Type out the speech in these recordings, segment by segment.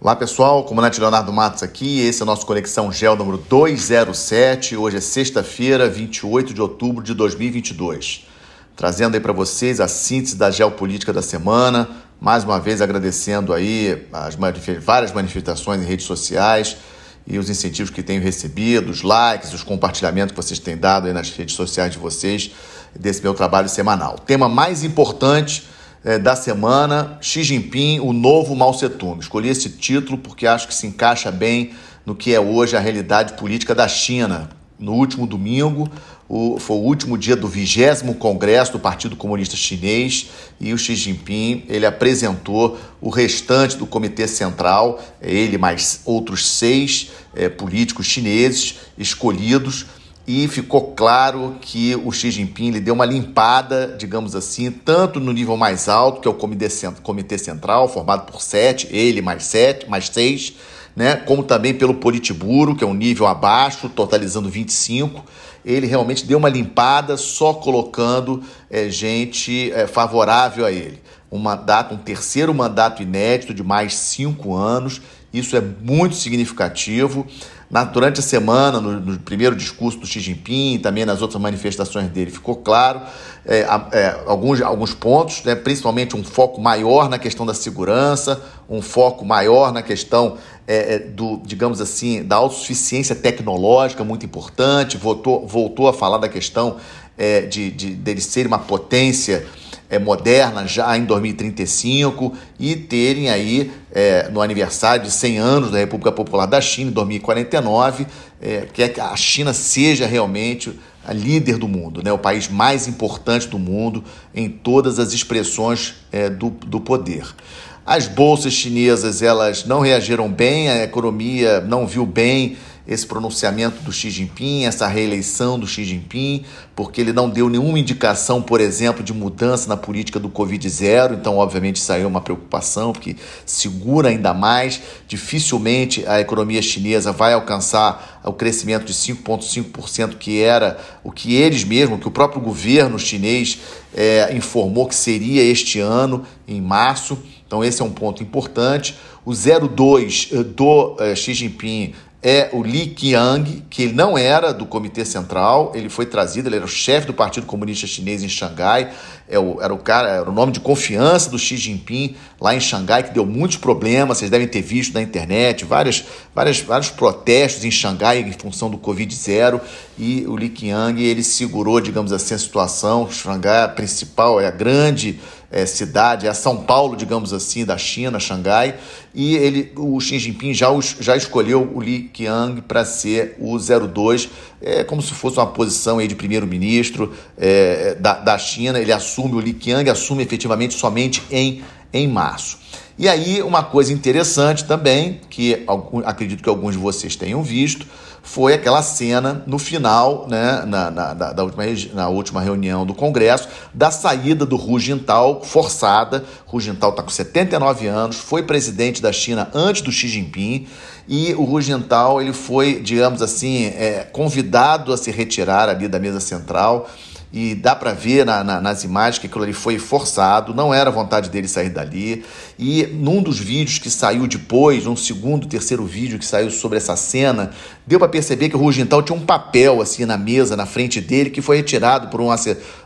Olá pessoal, comandante Leonardo Matos aqui, esse é o nosso Conexão Gel número 207, hoje é sexta-feira, 28 de outubro de 2022. Trazendo aí para vocês a síntese da geopolítica da semana, mais uma vez agradecendo aí as várias manifestações em redes sociais e os incentivos que tenho recebido, os likes, os compartilhamentos que vocês têm dado aí nas redes sociais de vocês desse meu trabalho semanal. O tema mais importante é, da semana, Xi Jinping, o novo Mao Tse-tung. Escolhi esse título porque acho que se encaixa bem no que é hoje a realidade política da China. No último domingo, o, foi o último dia do vigésimo congresso do Partido Comunista Chinês e o Xi Jinping ele apresentou o restante do Comitê Central, ele mais outros seis é, políticos chineses escolhidos e ficou claro que o Xi Jinping lhe deu uma limpada, digamos assim, tanto no nível mais alto, que é o Comitê Central, formado por sete, ele mais sete, mais seis, né, como também pelo Politburo, que é um nível abaixo, totalizando 25. Ele realmente deu uma limpada só colocando é, gente é, favorável a ele. Um mandato, um terceiro mandato inédito de mais cinco anos. Isso é muito significativo. Na, durante a semana, no, no, primeiro discurso do Xi Jinping, também nas outras manifestações dele, ficou claro é, é, alguns, alguns pontos, né, principalmente um foco maior na questão da segurança, um foco maior na questão é, é do, digamos assim, da autossuficiência tecnológica, muito importante, voltou, voltou a falar da questão é, de, de dele ser uma potência é, moderna já em 2035 e terem aí é, no aniversário de 100 anos da República Popular da China em 2049, é, que é que a China seja realmente a líder do mundo, né, o país mais importante do mundo em todas as expressões é, do, do poder. As bolsas chinesas elas não reagiram bem, a economia não viu bem esse pronunciamento do Xi Jinping, essa reeleição do Xi Jinping, porque ele não deu nenhuma indicação, por exemplo, de mudança na política do Covid-0, então, obviamente, saiu uma preocupação, porque segura ainda mais. Dificilmente a economia chinesa vai alcançar o crescimento de 5,5%, que era o que eles mesmos, que o próprio governo chinês é, informou que seria este ano, em março. Então, esse é um ponto importante. O 02 eh, do eh, Xi Jinping é o Li Qiang, que ele não era do Comitê Central, ele foi trazido, ele era o chefe do Partido Comunista Chinês em Xangai, é o, era o cara, era o nome de confiança do Xi Jinping lá em Xangai, que deu muitos problemas, vocês devem ter visto na internet, várias, várias, vários protestos em Xangai em função do Covid-0, e o Li Qiang, ele segurou, digamos assim, a situação, Xangai a principal, é a grande é, cidade, é a São Paulo, digamos assim, da China, Xangai, e ele, o Xi Jinping já, já escolheu o Li Qiang para ser o 02, é como se fosse uma posição aí de primeiro-ministro é, da, da China, ele assume, o Li Qiang assume efetivamente somente em, em março. E aí, uma coisa interessante também, que acredito que alguns de vocês tenham visto, foi aquela cena no final, né, na, na, da última, na última reunião do Congresso, da saída do Hu Jintao forçada. Hu Jintao está com 79 anos, foi presidente da China antes do Xi Jinping e o Hu Jintao ele foi, digamos assim, é, convidado a se retirar ali da mesa central e dá para ver na, na, nas imagens que aquilo ali foi forçado, não era vontade dele sair dali. E num dos vídeos que saiu depois, um segundo, terceiro vídeo que saiu sobre essa cena, deu para perceber que o Rugental tinha um papel assim na mesa, na frente dele, que foi retirado por um,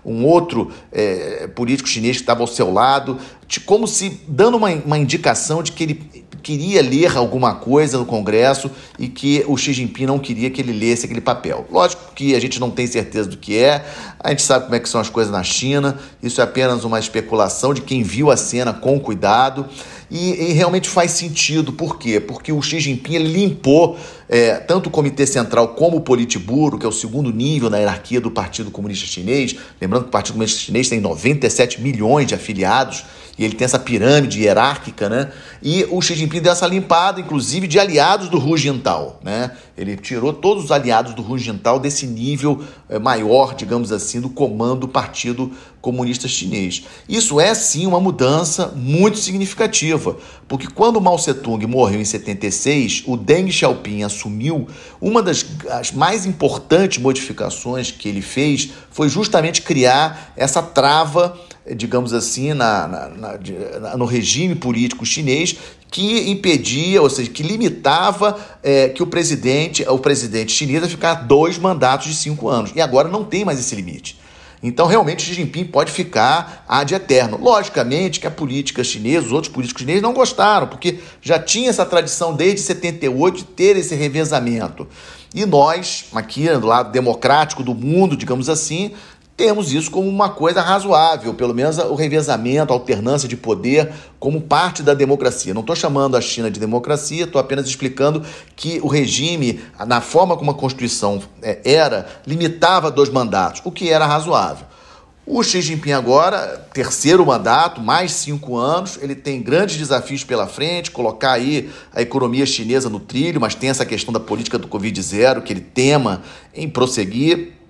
um outro é, político chinês que estava ao seu lado, como se dando uma, uma indicação de que ele queria ler alguma coisa no Congresso e que o Xi Jinping não queria que ele lesse aquele papel. Lógico que a gente não tem certeza do que é, a gente sabe como é que são as coisas na China, isso é apenas uma especulação de quem viu a cena com cuidado. E, e, realmente faz sentido. Por quê? Porque o Xi Jinping limpou é, tanto o Comitê Central como o Politburo, que é o segundo nível na hierarquia do Partido Comunista Chinês. Lembrando que o Partido Comunista Chinês tem 97 milhões de afiliados e ele tem essa pirâmide hierárquica, né? E o Xi Jinping deu essa limpada, inclusive, de aliados do Hu Jintao, né? Ele tirou todos os aliados do Hu Jintao desse nível é, maior, digamos assim, do comando do Partido Comunista Chinês. Isso é, sim, uma mudança muito significativa, porque quando Mao Tse-tung morreu em 76, o Deng Xiaoping assumiu, uma das mais importantes modificações que ele fez foi justamente criar essa trava digamos assim, na, na, na, no regime político chinês que impedia, ou seja, que limitava é, que o presidente, o presidente chinês ficar dois mandatos de cinco anos. E agora não tem mais esse limite. Então, realmente, Xi Jinping pode ficar ad eterno. Logicamente que a política chinesa, os outros políticos chineses não gostaram, porque já tinha essa tradição desde 78 de ter esse revezamento. E nós, aqui do lado democrático do mundo, digamos assim, temos isso como uma coisa razoável, pelo menos o revezamento, a alternância de poder como parte da democracia. Não estou chamando a China de democracia, estou apenas explicando que o regime, na forma como a Constituição é, era, limitava dois mandatos, o que era razoável. O Xi Jinping agora, terceiro mandato, mais cinco anos, ele tem grandes desafios pela frente, colocar aí a economia chinesa no trilho, mas tem essa questão da política do Covid-0 que ele tema em prosseguir.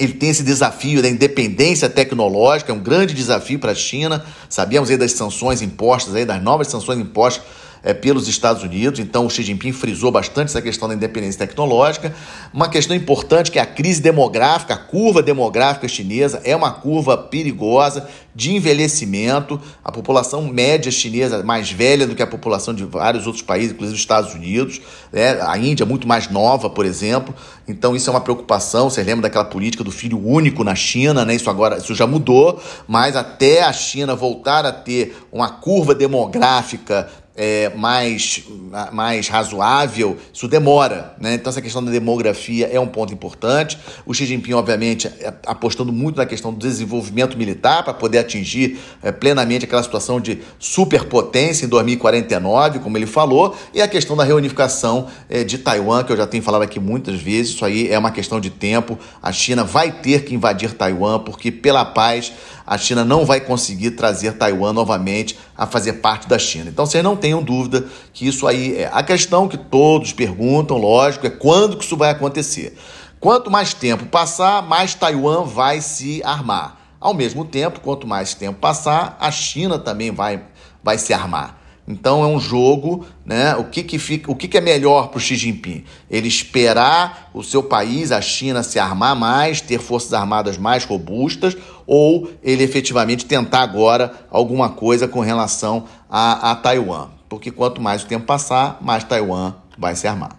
Ele tem esse desafio da independência tecnológica, é um grande desafio para a China. Sabemos aí das sanções impostas, aí, das novas sanções impostas é, pelos Estados Unidos. Então, o Xi Jinping frisou bastante essa questão da independência tecnológica. Uma questão importante que é a crise demográfica, a curva demográfica chinesa é uma curva perigosa de envelhecimento. A população média chinesa é mais velha do que a população de vários outros países, inclusive os Estados Unidos. Né? A Índia é muito mais nova, por exemplo. Então, isso é uma preocupação. Você lembra daquela política do filho único na China, né? Isso agora isso já mudou, mas até a China voltar a ter uma curva demográfica é, mais, mais razoável, isso demora. Né? Então, essa questão da demografia é um ponto importante. O Xi Jinping, obviamente, é, apostando muito na questão do desenvolvimento militar para poder atingir é, plenamente aquela situação de superpotência em 2049, como ele falou, e a questão da reunificação é, de Taiwan, que eu já tenho falado aqui muitas vezes. Isso aí é uma questão de tempo. A China vai ter que invadir Taiwan, porque pela paz a China não vai conseguir trazer Taiwan novamente a fazer parte da China. Então vocês não tenham dúvida que isso aí é. A questão que todos perguntam, lógico, é quando que isso vai acontecer. Quanto mais tempo passar, mais Taiwan vai se armar. Ao mesmo tempo, quanto mais tempo passar, a China também vai, vai se armar. Então é um jogo, né? O que, que, fica, o que, que é melhor para o Xi Jinping? Ele esperar o seu país, a China, se armar mais, ter forças armadas mais robustas, ou ele efetivamente tentar agora alguma coisa com relação a, a Taiwan? Porque quanto mais o tempo passar, mais Taiwan vai se armar.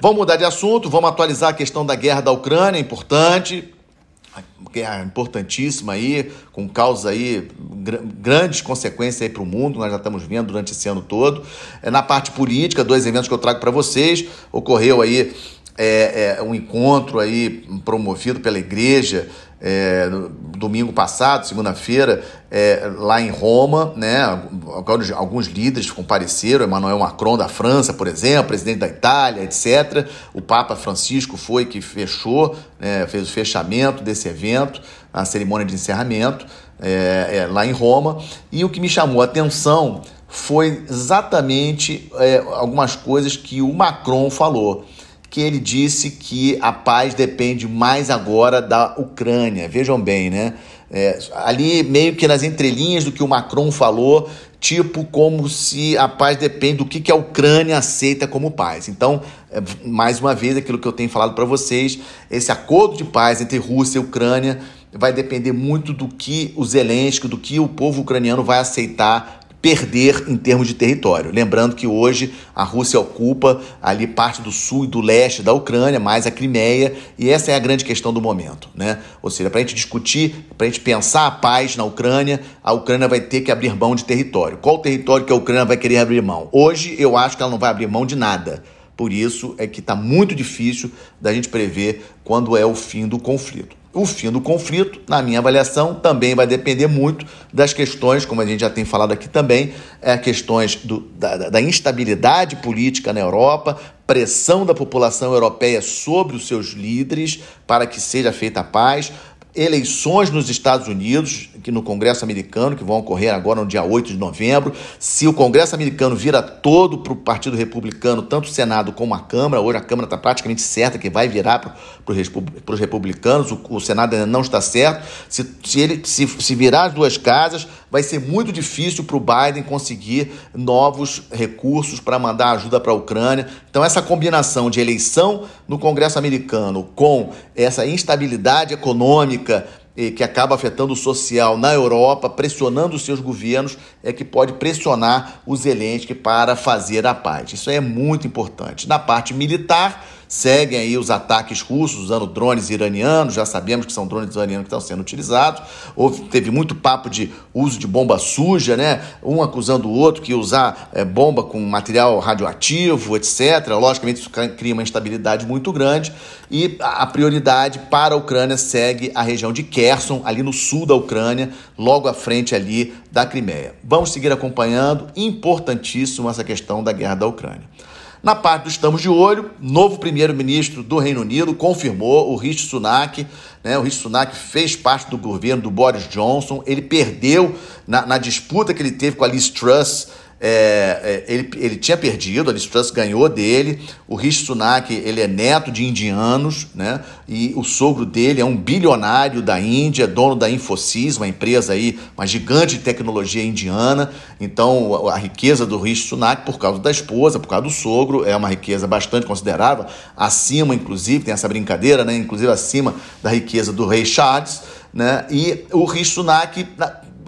Vamos mudar de assunto, vamos atualizar a questão da guerra da Ucrânia, importante guerra importantíssima aí, com causas aí, gr grandes consequências aí para o mundo, nós já estamos vendo durante esse ano todo. É, na parte política, dois eventos que eu trago para vocês, ocorreu aí é, é, um encontro aí promovido pela igreja é, domingo passado, segunda-feira, é, lá em Roma, né? Alguns líderes compareceram, Emmanuel Macron da França, por exemplo, presidente da Itália, etc. O Papa Francisco foi que fechou, né, fez o fechamento desse evento, a cerimônia de encerramento é, é, lá em Roma. E o que me chamou a atenção foi exatamente é, algumas coisas que o Macron falou que ele disse que a paz depende mais agora da Ucrânia. Vejam bem, né? É, ali meio que nas entrelinhas do que o Macron falou, tipo como se a paz depende do que, que a Ucrânia aceita como paz. Então, é, mais uma vez, aquilo que eu tenho falado para vocês, esse acordo de paz entre Rússia e Ucrânia vai depender muito do que o Zelensky, do que o povo ucraniano vai aceitar perder em termos de território. Lembrando que hoje a Rússia ocupa ali parte do sul e do leste da Ucrânia, mais a Crimeia, e essa é a grande questão do momento. Né? Ou seja, para a gente discutir, para a gente pensar a paz na Ucrânia, a Ucrânia vai ter que abrir mão de território. Qual território que a Ucrânia vai querer abrir mão? Hoje eu acho que ela não vai abrir mão de nada. Por isso é que está muito difícil da gente prever quando é o fim do conflito. O fim do conflito, na minha avaliação, também vai depender muito das questões, como a gente já tem falado aqui também, é, questões do, da, da instabilidade política na Europa, pressão da população europeia sobre os seus líderes para que seja feita a paz, eleições nos Estados Unidos, que no Congresso americano, que vão ocorrer agora no dia 8 de novembro. Se o Congresso americano vira todo para o Partido Republicano, tanto o Senado como a Câmara, hoje a Câmara está praticamente certa que vai virar para os republicanos, o, o, Senado ainda não está certo. Se, se, ele, se, se virar as duas casas, vai ser muito difícil para o Biden conseguir novos recursos para mandar ajuda para a Ucrânia. Então, essa combinação de eleição no Congresso americano com essa instabilidade econômica que acaba afetando o social na Europa, pressionando os seus governos, é que pode pressionar o Zelensky para fazer a paz. Isso é muito importante. Na parte militar, seguem aí os ataques russos usando drones iranianos, já sabemos que são drones iranianos que estão sendo utilizados. Houve, teve muito papo de uso de bomba suja, né? Um acusando o outro que usar é, bomba com material radioativo, etc. Logicamente, isso cria uma instabilidade muito grande e a prioridade para a Ucrânia segue a região de Kherson, ali no sul da Ucrânia, logo à frente ali da Crimeia. Vamos seguir acompanhando, importantíssimo essa questão da guerra da Ucrânia. Na parte do Estamos de Olho, novo primeiro-ministro do Reino Unido confirmou o Rishi Sunak. Né, o Rishi Sunak fez parte do governo do Boris Johnson. Ele perdeu na, na disputa que ele teve com a Liz Truss é, é, ele, ele tinha perdido, a Truss ganhou dele. O Rishi Sunak ele é neto de indianos, né? E o sogro dele é um bilionário da Índia, dono da Infosys, uma empresa aí, uma gigante de tecnologia indiana. Então a, a riqueza do Rishi Sunak, por causa da esposa, por causa do sogro, é uma riqueza bastante considerável, acima, inclusive, tem essa brincadeira, né? Inclusive acima da riqueza do rei Charles. Né? E o Rishi Sunak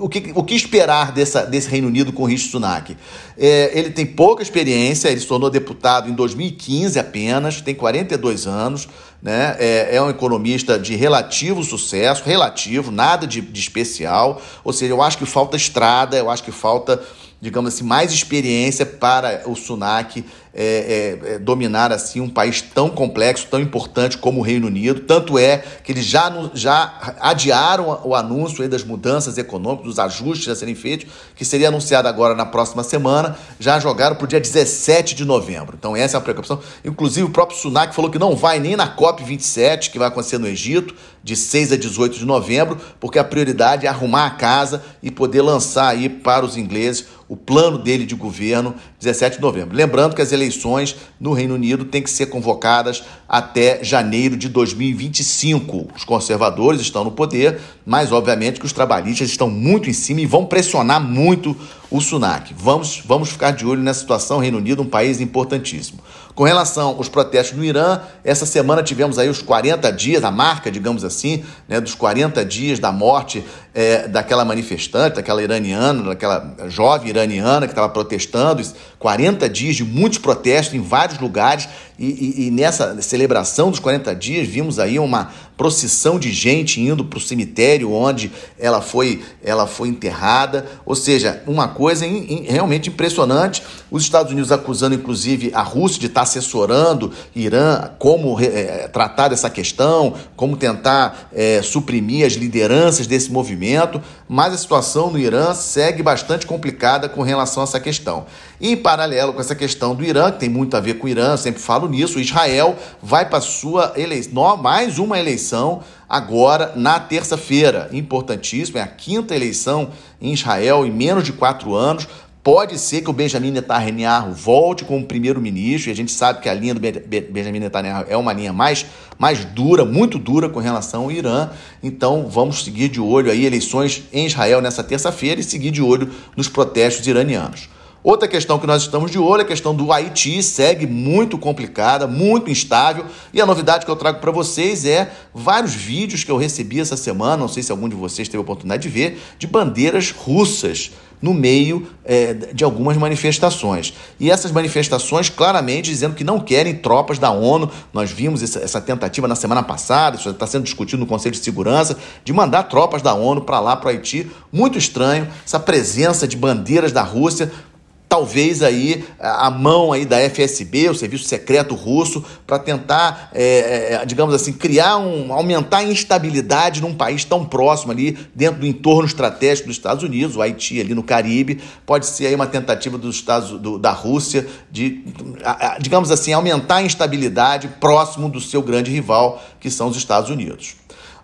o que, o que esperar dessa, desse Reino Unido com Rishi Sunak? É, ele tem pouca experiência, ele se tornou deputado em 2015 apenas, tem 42 anos, né? é, é um economista de relativo sucesso, relativo, nada de, de especial. Ou seja, eu acho que falta estrada, eu acho que falta digamos assim, mais experiência para o Sunak é, é, é, dominar assim um país tão complexo, tão importante como o Reino Unido. Tanto é que eles já, já adiaram o anúncio das mudanças econômicas, dos ajustes a serem feitos, que seria anunciado agora na próxima semana, já jogaram para o dia 17 de novembro. Então essa é a preocupação. Inclusive o próprio Sunak falou que não vai nem na COP27, que vai acontecer no Egito, de 6 a 18 de novembro, porque a prioridade é arrumar a casa e poder lançar aí para os ingleses o plano dele de governo 17 de novembro. Lembrando que as eleições no Reino Unido têm que ser convocadas até janeiro de 2025. Os conservadores estão no poder, mas obviamente que os trabalhistas estão muito em cima e vão pressionar muito o Sunak. Vamos, vamos ficar de olho nessa situação. Reino Unido, um país importantíssimo. Com relação aos protestos no Irã, essa semana tivemos aí os 40 dias, a marca, digamos assim, né, dos 40 dias da morte é, daquela manifestante, daquela iraniana, daquela jovem iraniana que estava protestando. 40 dias de muitos protestos em vários lugares e, e, e, nessa celebração dos 40 dias, vimos aí uma procissão de gente indo para o cemitério onde ela foi, ela foi enterrada. Ou seja, uma coisa in, in, realmente impressionante. Os Estados Unidos acusando, inclusive, a Rússia de estar assessorando Irã como é, tratar dessa questão, como tentar é, suprimir as lideranças desse movimento. Mas a situação no Irã segue bastante complicada com relação a essa questão. Em paralelo com essa questão do Irã, que tem muito a ver com o Irã, sempre falo nisso, Israel vai para sua eleição, mais uma eleição agora na terça-feira. Importantíssimo, é a quinta eleição em Israel em menos de quatro anos. Pode ser que o Benjamin Netanyahu volte como primeiro-ministro, e a gente sabe que a linha do Benjamin Netanyahu é uma linha mais, mais dura, muito dura com relação ao Irã. Então vamos seguir de olho aí eleições em Israel nessa terça-feira e seguir de olho nos protestos iranianos. Outra questão que nós estamos de olho é a questão do Haiti, segue muito complicada, muito instável. E a novidade que eu trago para vocês é vários vídeos que eu recebi essa semana, não sei se algum de vocês teve a oportunidade de ver, de bandeiras russas no meio é, de algumas manifestações. E essas manifestações claramente dizendo que não querem tropas da ONU. Nós vimos essa, essa tentativa na semana passada, isso está sendo discutido no Conselho de Segurança, de mandar tropas da ONU para lá, para o Haiti. Muito estranho essa presença de bandeiras da Rússia talvez aí a mão aí da FSB, o Serviço Secreto Russo, para tentar, é, é, digamos assim, criar um, aumentar a instabilidade num país tão próximo ali, dentro do entorno estratégico dos Estados Unidos, o Haiti ali no Caribe, pode ser aí uma tentativa dos Estados, do, da Rússia de, digamos assim, aumentar a instabilidade próximo do seu grande rival, que são os Estados Unidos.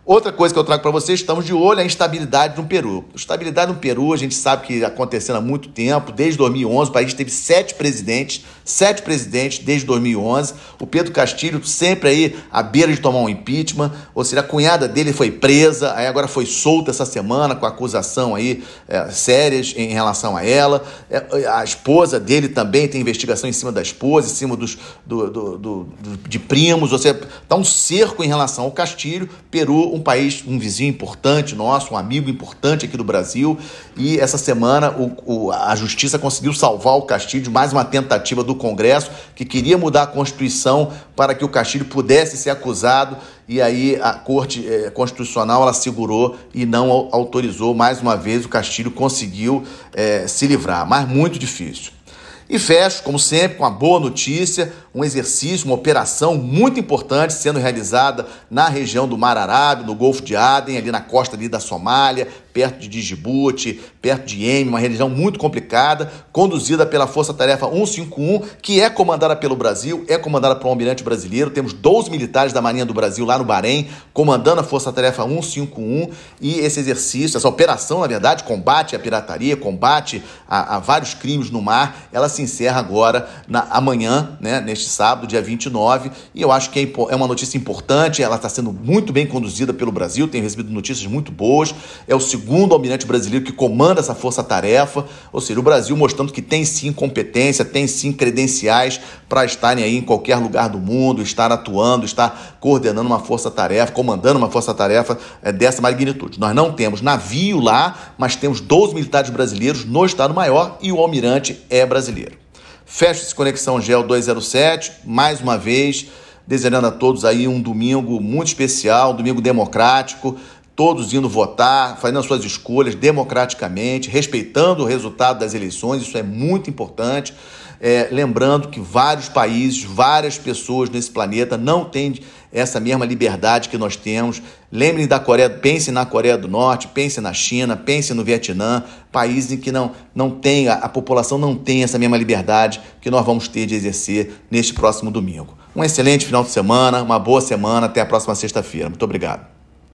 Outra coisa que eu trago para vocês, estamos de olho a instabilidade no Peru. Estabilidade no Peru, a gente sabe que acontecendo há muito tempo, desde 2011, o país teve sete presidentes, sete presidentes desde 2011. O Pedro Castilho sempre aí à beira de tomar um impeachment, ou seja, a cunhada dele foi presa, aí agora foi solta essa semana com acusação aí é, sérias em relação a ela. É, a esposa dele também tem investigação em cima da esposa, em cima dos, do, do, do, do de primos, ou seja, está um cerco em relação ao Castilho. Peru, um país, um vizinho importante nosso, um amigo importante aqui do Brasil, e essa semana o, o, a Justiça conseguiu salvar o Castilho de mais uma tentativa do Congresso que queria mudar a Constituição para que o Castilho pudesse ser acusado. E aí a Corte eh, Constitucional ela segurou e não autorizou mais uma vez o Castilho conseguiu eh, se livrar, mas muito difícil. E fecho, como sempre, com uma boa notícia: um exercício, uma operação muito importante sendo realizada na região do Mar Arábio, no Golfo de Aden, ali na costa ali da Somália, perto de Djibouti, perto de Iêmen, uma região muito complicada, conduzida pela Força Tarefa 151, que é comandada pelo Brasil, é comandada por um almirante brasileiro. Temos 12 militares da Marinha do Brasil lá no Bahrein, comandando a Força Tarefa 151. E esse exercício, essa operação, na verdade, combate à pirataria, combate a, a vários crimes no mar, ela se encerra agora, na, amanhã, né, neste sábado, dia 29. E eu acho que é, é uma notícia importante, ela está sendo muito bem conduzida pelo Brasil, tem recebido notícias muito boas. É o segundo segundo almirante brasileiro que comanda essa força-tarefa, ou seja, o Brasil mostrando que tem sim competência, tem sim credenciais para estarem aí em qualquer lugar do mundo, estar atuando, estar coordenando uma força-tarefa, comandando uma força-tarefa é, dessa magnitude. Nós não temos navio lá, mas temos 12 militares brasileiros no Estado-Maior e o almirante é brasileiro. Fecha esse Conexão Gel 207, mais uma vez, desejando a todos aí um domingo muito especial, um domingo democrático, todos indo votar, fazendo as suas escolhas democraticamente, respeitando o resultado das eleições, isso é muito importante. É, lembrando que vários países, várias pessoas nesse planeta não têm essa mesma liberdade que nós temos. Lembrem da Coreia, pensem na Coreia do Norte, pensem na China, pensem no Vietnã, países em que não, não tem, a, a população não tem essa mesma liberdade que nós vamos ter de exercer neste próximo domingo. Um excelente final de semana, uma boa semana, até a próxima sexta-feira. Muito obrigado.